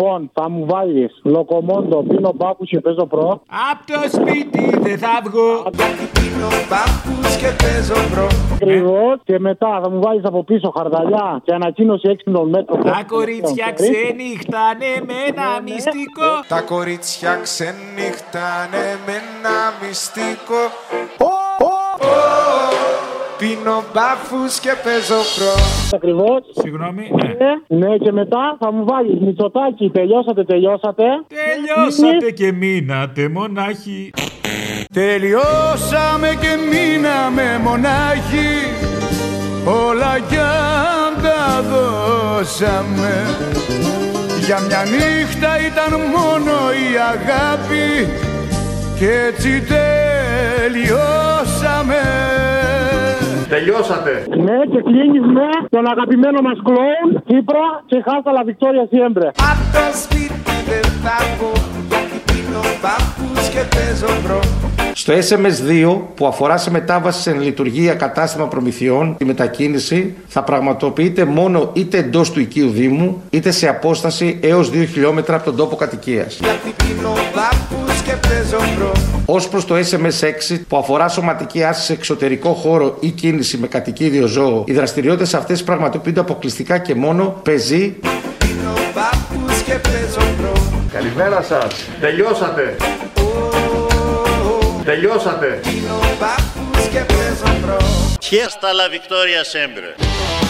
Λοιπόν, θα μου βάλεις Locomondo, πίνω μπάφους και παίζω pro. Απ' το σπίτι δεν θα βγω. Πίνω μπάφους και παίζω pro Ακριβώς και μετά θα μου βάλεις από πίσω χαρδαλιά και ανακοίνωση έξυπνων μέτρων. Τα κορίτσια ξενυχτάνε με ένα μυστικό. Τα κορίτσια ξενυχτάνε με ένα μυστικό Πίνω μπάφους και παίζω pro Ακριβώς. Συγγνώμη, ναι. Ναι, και μετά θα μου βάλεις μυτσοτάκι. Τελειώσατε, τελειώσατε. Τελειώσατε και μείνατε μονάχοι. Τελειώσαμε και μείναμε μονάχοι Όλα κι αν τα δώσαμε Για μια νύχτα ήταν μόνο η αγάπη Κι έτσι τελειώσαμε Τελειώσατε. Ναι, και κλείνεις με τον αγαπημένο μας κλόουν Τσίπρα και hasta la victoria siempre. Απ' το σπίτι δεν θα βγω Γιατί πίνω μπάφους και παίζω pro Στο SMS2 που αφορά σε μετάβαση σε λειτουργία κατάστημα προμηθειών, τη μετακίνηση θα πραγματοποιείται μόνο είτε εντός του οικείου Δήμου, είτε σε απόσταση έως 2 χιλιόμετρα από τον τόπο κατοικίας. Γιατί πίνω μπάφους και παίζω pro Ως προς το SMS6 που αφορά σωματική άσκηση σε εξωτερικό χώρο ή κίνηση με κατοικίδιο ζώο, οι δραστηριότητες αυτές πραγματοποιούνται αποκλειστικά και μόνο πεζή Πίνω μπάφους και παίζω pro Καλημέρα σας. Τελειώσατε. Τελειώσατε. Πίνω μπάφους και παίζω pro Hasta la victoria siempre.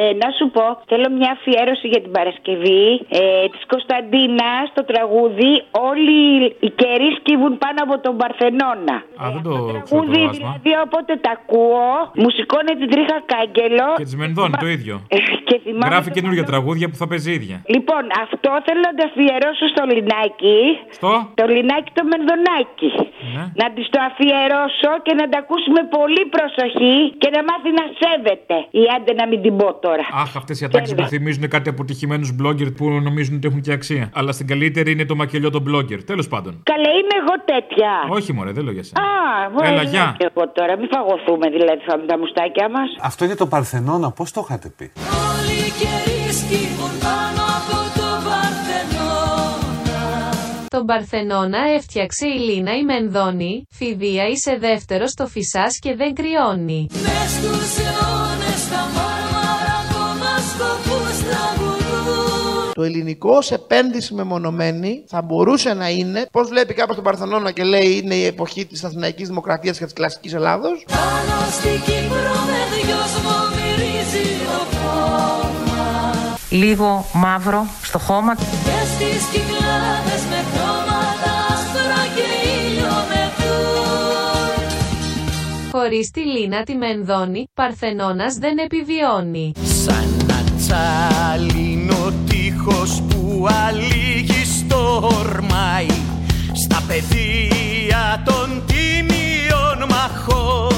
Ε, να σου πω, θέλω μια αφιέρωση για την Παρασκευή ε, της Κωνσταντίνας στο τραγούδι. Όλοι οι καιροί σκύβουν πάνω από τον Παρθενώνα. Α, δεν το ξέρω το Τραγούδι, άσμα. δηλαδή, όποτε τα ακούω, μου σηκώνει την τρίχα κάγκελο. Και της Μενδώνη το ίδιο. Ε, και θυμάμαι Γράφει το καινούργια άλλο. τραγούδια που θα παίζει ίδια. Λοιπόν, αυτό θέλω να το αφιερώσω στο Λινάκι. Στο; Το Λινάκι το Μενδονάκι. Ναι. Να της το αφιερώσω και να τα ακούσουμε πολύ προσοχή και να μάθει να σέβεται. Ή άντε να μην την πω τώρα. Αχ, αυτές οι ατάξεις μου θυμίζουν κάτι αποτυχημένους blogger που νομίζουν ότι έχουν και αξία. Αλλά στην καλύτερη είναι το μακελιό των blogger. Τέλος πάντων. Καλέ, είμαι εγώ τέτοια. Όχι, μωρέ, δεν λέω για σένα. Α, μου Έλα, έλεγα γεια. και εγώ τώρα. Μην φαγωθούμε δηλαδή θα- με τα μουστάκια μας. Αυτό είναι το Παρθενώνα, πώς το είχατε πει; Όλοι οι καιροί σκύβουν πάνω από το Παρθενώνα. Τον Παρθενώνα έφτιαξε η Λίνα η Μενδώνη, φιδία είσαι δεύτερος στο φυσάς και δεν κρυώνει. Μες στους αιώνες τα Το ελληνικό ως επένδυση μεμονωμένη θα μπορούσε να είναι, πώς βλέπει κάποιος τον Παρθενώνα και λέει είναι η εποχή της Αθηναϊκής Δημοκρατίας και της κλασικής Ελλάδος. Πάνω στην Κύπρο με δυόσμο μυρίζει ο χώμας. λίγο μαύρο στο χώμα. Και στις κυκλάδες με χρώματα άσπρα και ήλιο μεθούν. Χωρίς τη Λίνα τη Μενδώνη, Παρθενώνας δεν επιβιώνει. Σαν να τσάλινο τείχος που αλήγει στορμάει Στα πεδία των τίμιων μαχών.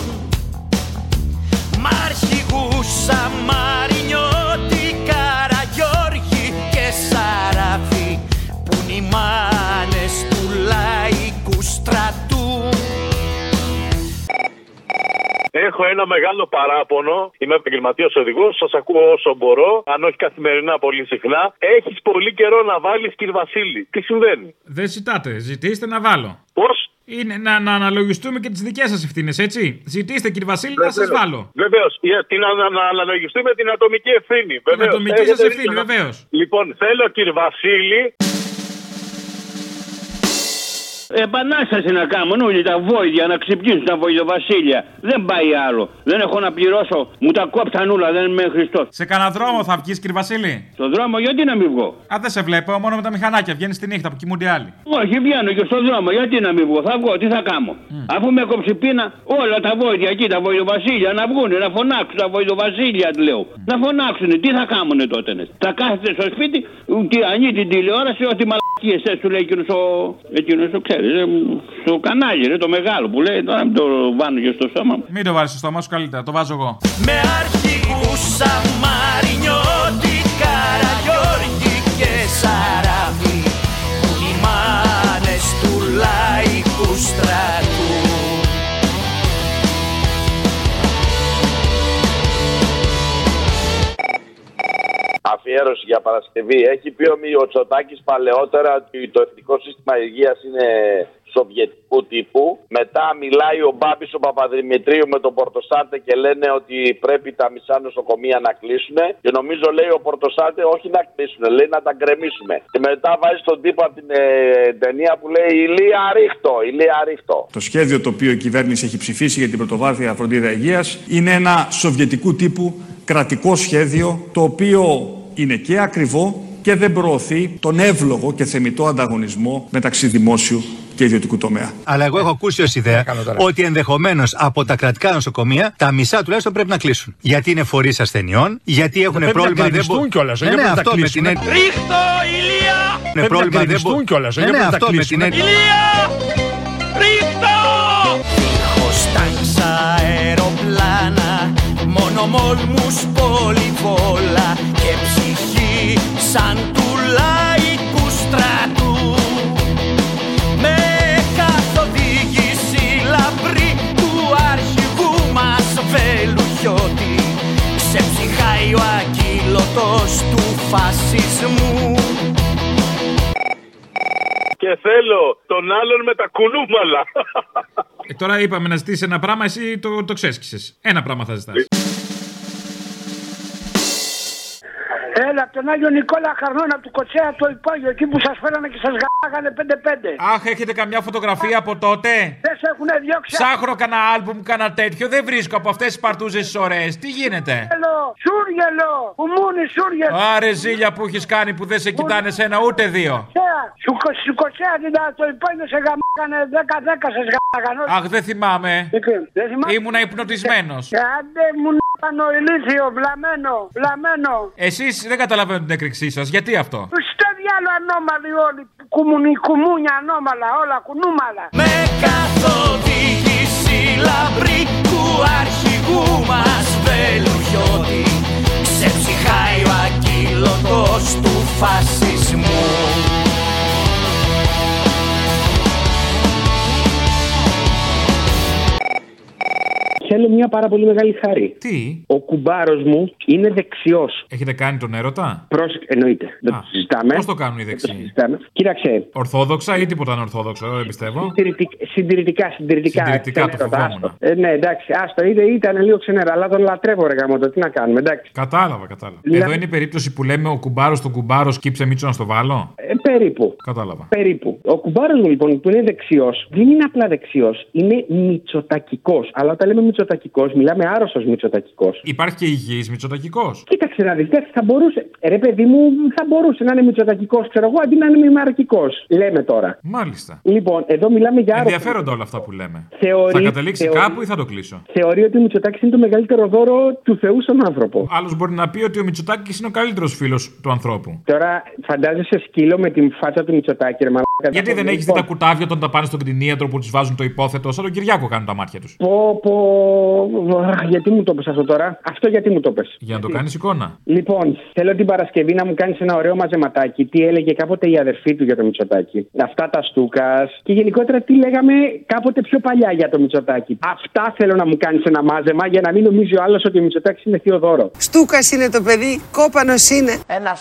Μ' αρχηγούσα Μαρινιώτη, Καραγιώργη και Σαράφη Που είναι Έχω ένα μεγάλο παράπονο. Είμαι επαγγελματίας οδηγός. Σας ακούω όσο μπορώ. Αν όχι καθημερινά, πολύ συχνά. Έχεις πολύ καιρό να βάλεις, κύριε Βασίλη. Τι συμβαίνει; Δεν ζητάτε, ζητήστε να βάλω. Πώς; Είναι να, να αναλογιστούμε και τις δικές σας ευθύνες, έτσι. Ζητήστε, κύριε Βασίλη, να σας βάλω. Βεβαίως. Την ανα- να αναλογιστούμε την ατομική ευθύνη. Την Βεβαίως. ατομική Έχετε σας δίκιο ευθύνη, να- βεβαίως. Λοιπόν, θέλω, κύριε Βασίλη, Επανάσταση να κάνουν όλοι τα βόηδια να ξυπνήσουν τα βοηδοβασίλεια. Δεν πάει άλλο. Δεν έχω να πληρώσω. Μου τα κόψαν όλα. Δεν είμαι Χριστός. Σε κανένα δρόμο θα βγεις, κύριε Βασίλη; Στο δρόμο γιατί να μην βγω; Α, δεν σε βλέπω, μόνο με τα μηχανάκια. Βγαίνεις τη νύχτα που κοιμούνται άλλοι. Όχι, βγαίνω και στον δρόμο. Γιατί να μην βγω; Θα βγω. Τι θα κάνω; Αφού με κόψει πείνα, όλα τα βόηδια εκεί, τα βοηδοβασίλεια να βγουν, να φωνάξουν τα βοηδοβασίλεια, του λέω. Να φωνάξουν. Τι θα κάνουν τότε. ναι. Θα κάθεται στο σπίτι, και ανοίγει την τηλεόραση, ό,τι μαλακίες σου λέει εκείνος ο. Εκείνος το ξέρεις. Στο κανάλι, ρε, το μεγάλο που λέει. Τώρα μην το βάνω και στο σώμα μου. Μην το βάλεις στο στόμα σου καλύτερα, το βάζω εγώ. Με αρχηγούσα Μαρινιώτη, Καραγιώργη και Σαράφη αφιέρωση για Παρασκευή. Έχει πει ο Μιωτσοτάκη παλαιότερα ότι το εθνικό σύστημα υγείας είναι σοβιετικού τύπου. Μετά μιλάει ο Μπάμπης ο Παπαδημητρίου με τον Πορτοσάντε και λένε ότι πρέπει τα μισά νοσοκομεία να κλείσουν. Και νομίζω λέει ο Πορτοσάντε όχι να κλείσουν, λέει να τα γκρεμίσουμε. Και μετά βάζει τον τύπο από την ε, ταινία που λέει Ηλία ρίχτο, Ηλία ρίχτο. Το σχέδιο το οποίο η κυβέρνηση έχει ψηφίσει για την πρωτοβάθμια φροντίδα υγείας είναι ένα σοβιετικού τύπου κρατικό σχέδιο το οποίο είναι και ακριβό και δεν προωθεί τον εύλογο και θεμητό ανταγωνισμό μεταξύ δημόσιου και ιδιωτικού τομέα. Αλλά εγώ έχω ακούσει ως ιδέα ότι ενδεχομένως από τα κρατικά νοσοκομεία τα μισά τουλάχιστον πρέπει να κλείσουν. Γιατί είναι φορείς ασθενειών, γιατί έχουν πρέπει πρόβλημα. να γκρεμιστούν κιόλας, ναι, δεν ναι, πρέπει να αυτό τα με κλείσουν. την έννοια. Ρίχτω ηλία! Είναι Πρέπει να πρόβλημα δεν γκρεμιστούν μπο- κιόλας, Ναι, δεν ναι, πρέπει να αυτό με κλείσουν. την έννοια. Ηλία! Ρίχτω! Δίχως αεροπλάνα Μόνο μόλμους πολυβόλα φασισμού Και θέλω τον άλλον με τα κουνούμαλα. Ε, τώρα είπαμε να ζητήσεις ένα πράγμα, εσύ το, το ξέσκησε. Ένα πράγμα θα ζητάς. Έλα, από τον Άγιο Νικόλα Χαρνών από του Κοτσέα το υπόγειο, εκεί που σας φέρανε και σας γάγανε 5-5. Αχ, έχετε καμιά φωτογραφία από τότε; Δεν σε έχουν διώξει. Ψάχνω κανένα άλμπουμ, κανένα τέτοιο. Δεν βρίσκω από αυτές τις παρτούζες τις ωραίες. Τι γίνεται; Σούργελο, σούργελο, κουμούνι, σούργελο. Άρε ζήλια που έχεις κάνει που δεν σε κοιτάνε σε ένα ούτε δύο. Κοτσέα, Σου, κο- σου κοτσέα την το υπόγειο σε γαμάγανε 10-10 σε γαμάγανε. Αχ, δεν θυμάμαι. Δεν θυμάμαι. Ήμουνα υπνοτισμένος. Άντε μου πάνω ηλίθιο, βλαμμένο, βλαμμένο. Εσείς δεν καταλαβαίνω την έκρηξή σας. Γιατί αυτό; Στο διάλο ανώμαλοι όλοι, κουμουνι, κουμούνια ανώμαλα, όλα κουνούμαλα. Με καθοδήγηση λαμπρή του αρχηγού μας Βελουχιώτη Σε ψυχάει ο ακύλωτος του φασισμού Θέλω μια πάρα πολύ μεγάλη χάρη. Τι; Ο κουμπάρος μου είναι δεξιός. Έχετε κάνει τον έρωτα; Πρόσεχε, εννοείται. Δεν το συζητάμε. Πώς το κάνουν οι Δεν το δεξιοί; συζητάμε. Κοίταξε. Ορθόδοξα ή τίποτα ανορθόδοξο, δεν πιστεύω; Συντηρητικ- Συντηρητικά, συντηρητικά. Συντηρητικά, Ξέρω, το φοβόμουν. άστο. Ε, ναι, εντάξει, άστο. Είτε, ήταν λίγο ξενέρα, αλλά τον λατρεύω, ρε γαμώτο. Τι να κάνουμε, εντάξει. Κατάλαβα, κατάλαβα. Λα- Εδώ είναι η περίπτωση που λέμε ο κουμπάρος τον κουμπάρο σκύψε μίτσο να στο βάλω; Ε, περίπου. Κατάλαβα. Περίπου. Ο κουμπάρος μου λοιπόν που είναι δεξιός, δεν είναι απλά δεξιός, είναι μυτσοτακικός. Αλλά όταν λέμε μυτσοτακικό, μιλάμε άρρωστος μυτσοτακικό. Υπάρχει και υγιής μυτσοτακικό. Κοίταξε να δεις, θα μπορούσε. Ρε παιδί μου, θα μπορούσε να είναι μυτσοτακικό, ξέρω εγώ, αντί να είναι μημαρκικός. Λέμε τώρα. Μάλιστα. Λοιπόν, εδώ μιλάμε για άρρωστο. Ενδιαφέροντα όλα αυτά που λέμε. Θεωρεί- θα καταλήξει θεωρεί- κάπου ή θα το κλείσω; Θεωρεί ότι ο Μητσοτάκης είναι το μεγαλύτερο δώρο του Θεού στον άνθρωπο. Άλλος μπορεί να πει ότι ο Μητσοτάκης είναι ο καλύτερος φίλος του ανθρώπου. Τώρα φαντάζεσαι σκύλο με την φάτσα του Μητσοτάκη, ρε μαλάκα. Γιατί δεν έχεις δει τα κουτάβια όταν τα πάνε στον κτηνίατρο που τους βάζουν το υπόθετο, σαν τον Κυριάκο κάνουν τα μάτια τους. Πω, πω. Αχ, Γιατί μου το πες αυτό τώρα; Αυτό γιατί μου το πες; Για να το κάνεις εικόνα. Λοιπόν, θέλω την Παρασκευή να μου κάνεις ένα ωραίο μαζεματάκι. Τι έλεγε κάποτε η αδερφή του για το Μητσοτάκι. Αυτά τα στούκας. Και γενικότερα τι λέγαμε κάποτε πιο παλιά για το Μητσοτάκι. Αυτά θέλω να μου κάνεις ένα μάζεμα για να μην νομίζει ο άλλος ότι ο Μητσοτάκης είναι θείο δώρο. Στούκας είναι το παιδί, κόπανος είναι. Ένας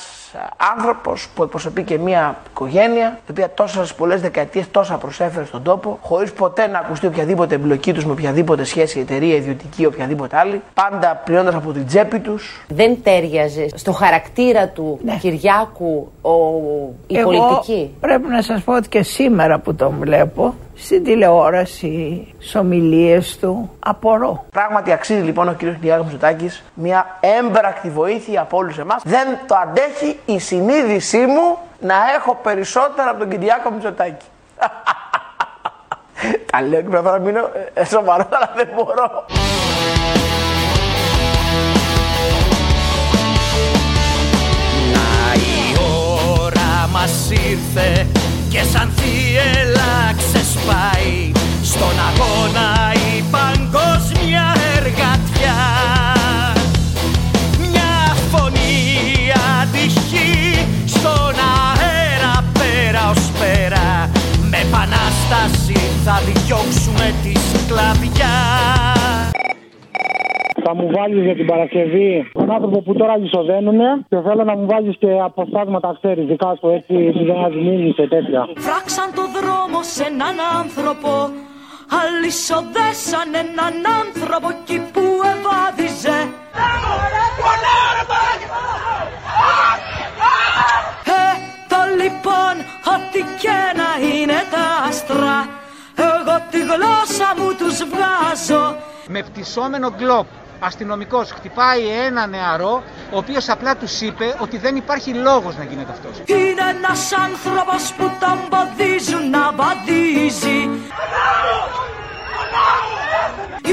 άνθρωπος που εκπροσωπεί και μια οικογένεια, η οποία τόσες πολλές δεκαετίες τόσα προσέφερε στον τόπο, χωρίς ποτέ να ακουστεί οποιαδήποτε εμπλοκή τους με οποιαδήποτε σχέση, εταιρεία, ιδιωτική ή οποιαδήποτε άλλη, πάντα πληρώνοντας από την τσέπη τους. Δεν τέριαζε στο χαρακτήρα του Κυριάκου ο... η Εγώ πολιτική; πρέπει να σας πω ότι και σήμερα που τον βλέπω στην τηλεόραση, στις ομιλίες του, απορώ. Πράγματι αξίζει λοιπόν ο κ. Κυριάκος Μητσοτάκης μια έμπρακτη βοήθεια από όλους εμάς. Δεν το αντέχει η συνείδησή μου να έχω περισσότερα από τον Κυριάκο Μητσοτάκη. Τα λέω και πρέπει να μείνω ε, σοβαρός, αλλά δεν μπορώ. Να η ώρα μας ήρθε και σαν θύελα ξεσπάει στον αγώνα η παγκόσμια θα διώξουμε τη σκλαβιά θα μου βάλεις για την Παρασκευή τον άνθρωπο που τώρα λισοδένουνε και θέλω να μου βάλεις και αποσπάσματα, ξέρεις, δικά σου έτσι, δεν αδειμίζει και τέτοια. Φράξαν το δρόμο σε έναν άνθρωπο Αλυσοδέσαν έναν άνθρωπο εκεί που ευάδιζε Ε, το λοιπόν, ό,τι και να είναι τα άστρα Εγώ τη γλώσσα μου τους βγάζω. Με πτυσσόμενο γκλόπ αστυνομικός χτυπάει ένα νεαρό ο οποίος απλά τους είπε ότι δεν υπάρχει λόγος να γίνεται αυτός. Είναι ένας άνθρωπος που τον ποδίζουν να βαδίζει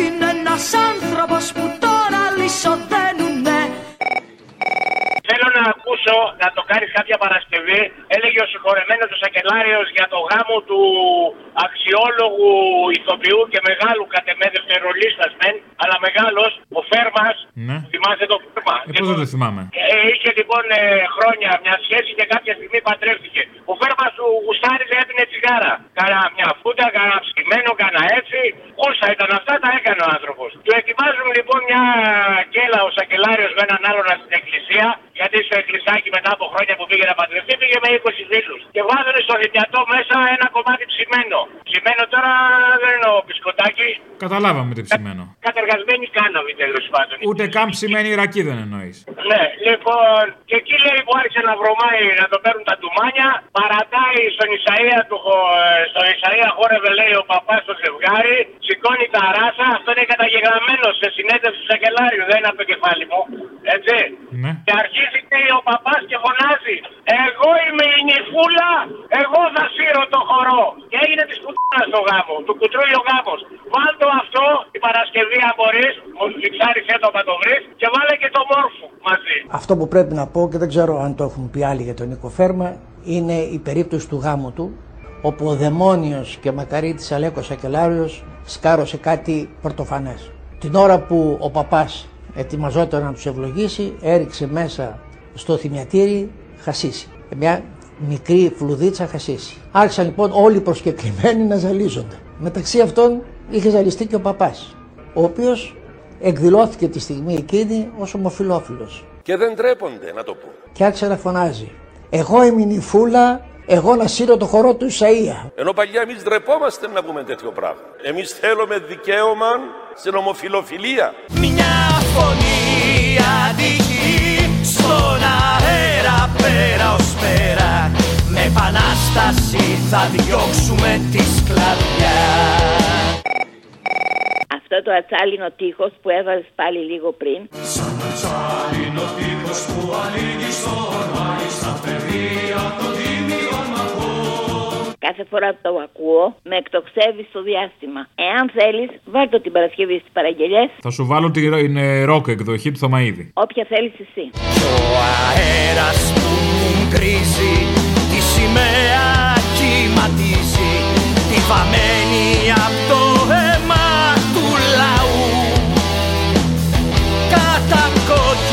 Είναι ένας άνθρωπος που τώρα λυσοδένουνε Θέλω να ακούσω να το κάνεις κάποια Παρασκευή. Έλεγε ο συγχωρεμένος ο Σακελάριος για το γάμο του αξιόλογου ηθοποιού και μεγάλου κατ' εμέ δευτερολίστα μεν, αλλά μεγάλος, ο Φέρμας. Ναι. Θυμάστε το Φέρμα; Ε, πώς δεν το θυμάμαι. Ε, είχε λοιπόν ε, χρόνια μια σχέση και κάποια στιγμή παντρεύτηκε. Ο Φέρμας του γουστάριζε, έπινε τσιγάρα. Κάνα μια φούτα, κάνα ψημένο, κάνα έτσι. Όσα ήταν αυτά τα έκανε ο άνθρωπος. Του ετοιμάζουν λοιπόν μια κέλα ο Σακελάριος με έναν άλλον στην εκκλησία. Γιατί στο εκκλησάκι μετά από χρόνια που πήγε να παντρευτεί πήγε με 20 φίλους. Και βάζανε στο θυμιατό μέσα ένα κομμάτι ψημένο. Ψημένο τώρα δεν εννοώ μπισκοτάκι. Καταλάβαμε τι ψημένο. Κατεργασμένη κάναβη τέλος πάντων. Ούτε καν ψημένη ρακή δεν εννοείς. Ναι, λοιπόν, και εκεί λέει που άρχισε να βρωμάει να το παίρνουν τα ντουμάνια. Παρατάει στον Ισαία του, ε, στον Ισαία χόρευε λέει ο παπάς στο ζευγάρι. Σηκώνει τα ράσα. Αυτό είναι καταγεγραμμένο σε συνέντευξη του Σακελάριου. Δεν είναι από το κεφάλι μου. Έτσι. Ναι. Και αρχίζει και ο παπάς και φωνάζει. Εγώ είμαι η νυφούλα. Εγώ θα σύρω το χορό. Και έγινε τη κουτάνα στο γάμος. Του κουτρούει ο γάμος. Βάλτο αυτό την Παρασκευή αν μπορείς. Μου φιξάρισε το να το βρεις. Και βάλε και το μόρφου μαζί. Αυτό που πρέπει να πω και δεν ξέρω αν το έχουν πει άλλοι για τον Νίκο Φέρμα είναι η περίπτωση του γάμου του όπου ο δαιμόνιος και μακαρίτης Αλέκος Σακελάριος σκάρωσε κάτι πρωτοφανές. Την ώρα που ο παπάς ετοιμαζόταν να τους ευλογήσει έριξε μέσα στο θυμιατήρι χασίσι. Μια μικρή φλουδίτσα χασίσι. Άρχισαν λοιπόν όλοι οι προσκεκλημένοι να ζαλίζονται. Μεταξύ αυτών είχε ζαλιστεί και ο παπάς, ο οποίος εκδηλώθηκε τη στιγμή εκείνη ως ομοφιλόφιλος. Και δεν τρέπονται να το πούν. Και άρχισε να φωνάζει «Εγώ είμαι η νυφούλα, εγώ να σύρω το χορό του Ισαΐα». Ενώ παλιά εμείς ντρεπόμαστε να πούμε τέτοιο πράγμα. Εμείς θέλουμε δικαίωμα στην ομοφιλοφιλία. Μια φωνή αντική στον αέρα πέρα ως πέρα Με επανάσταση θα διώξουμε τη σκλαβιάς Αυτό το ατσάλινο τείχος που έβαζες πάλι λίγο πριν. Σαν ο τείχος που ανοίγει στον Μάη στα παιδεία των τίμιων μαχών Κάθε φορά που το ακούω, με εκτοξεύει στο διάστημα. Εάν θέλεις, βάλ το την Παρασκευή στις παραγγελιές, Θα σου βάλω την ροκ εκδοχή του Θωμαίδη. όποια θέλεις εσύ. Ο αέρας που μου γκρίζει τη σημαία κυματίζει τη βαμμένη απ' το αίμα του λαού. Κατακόκκινη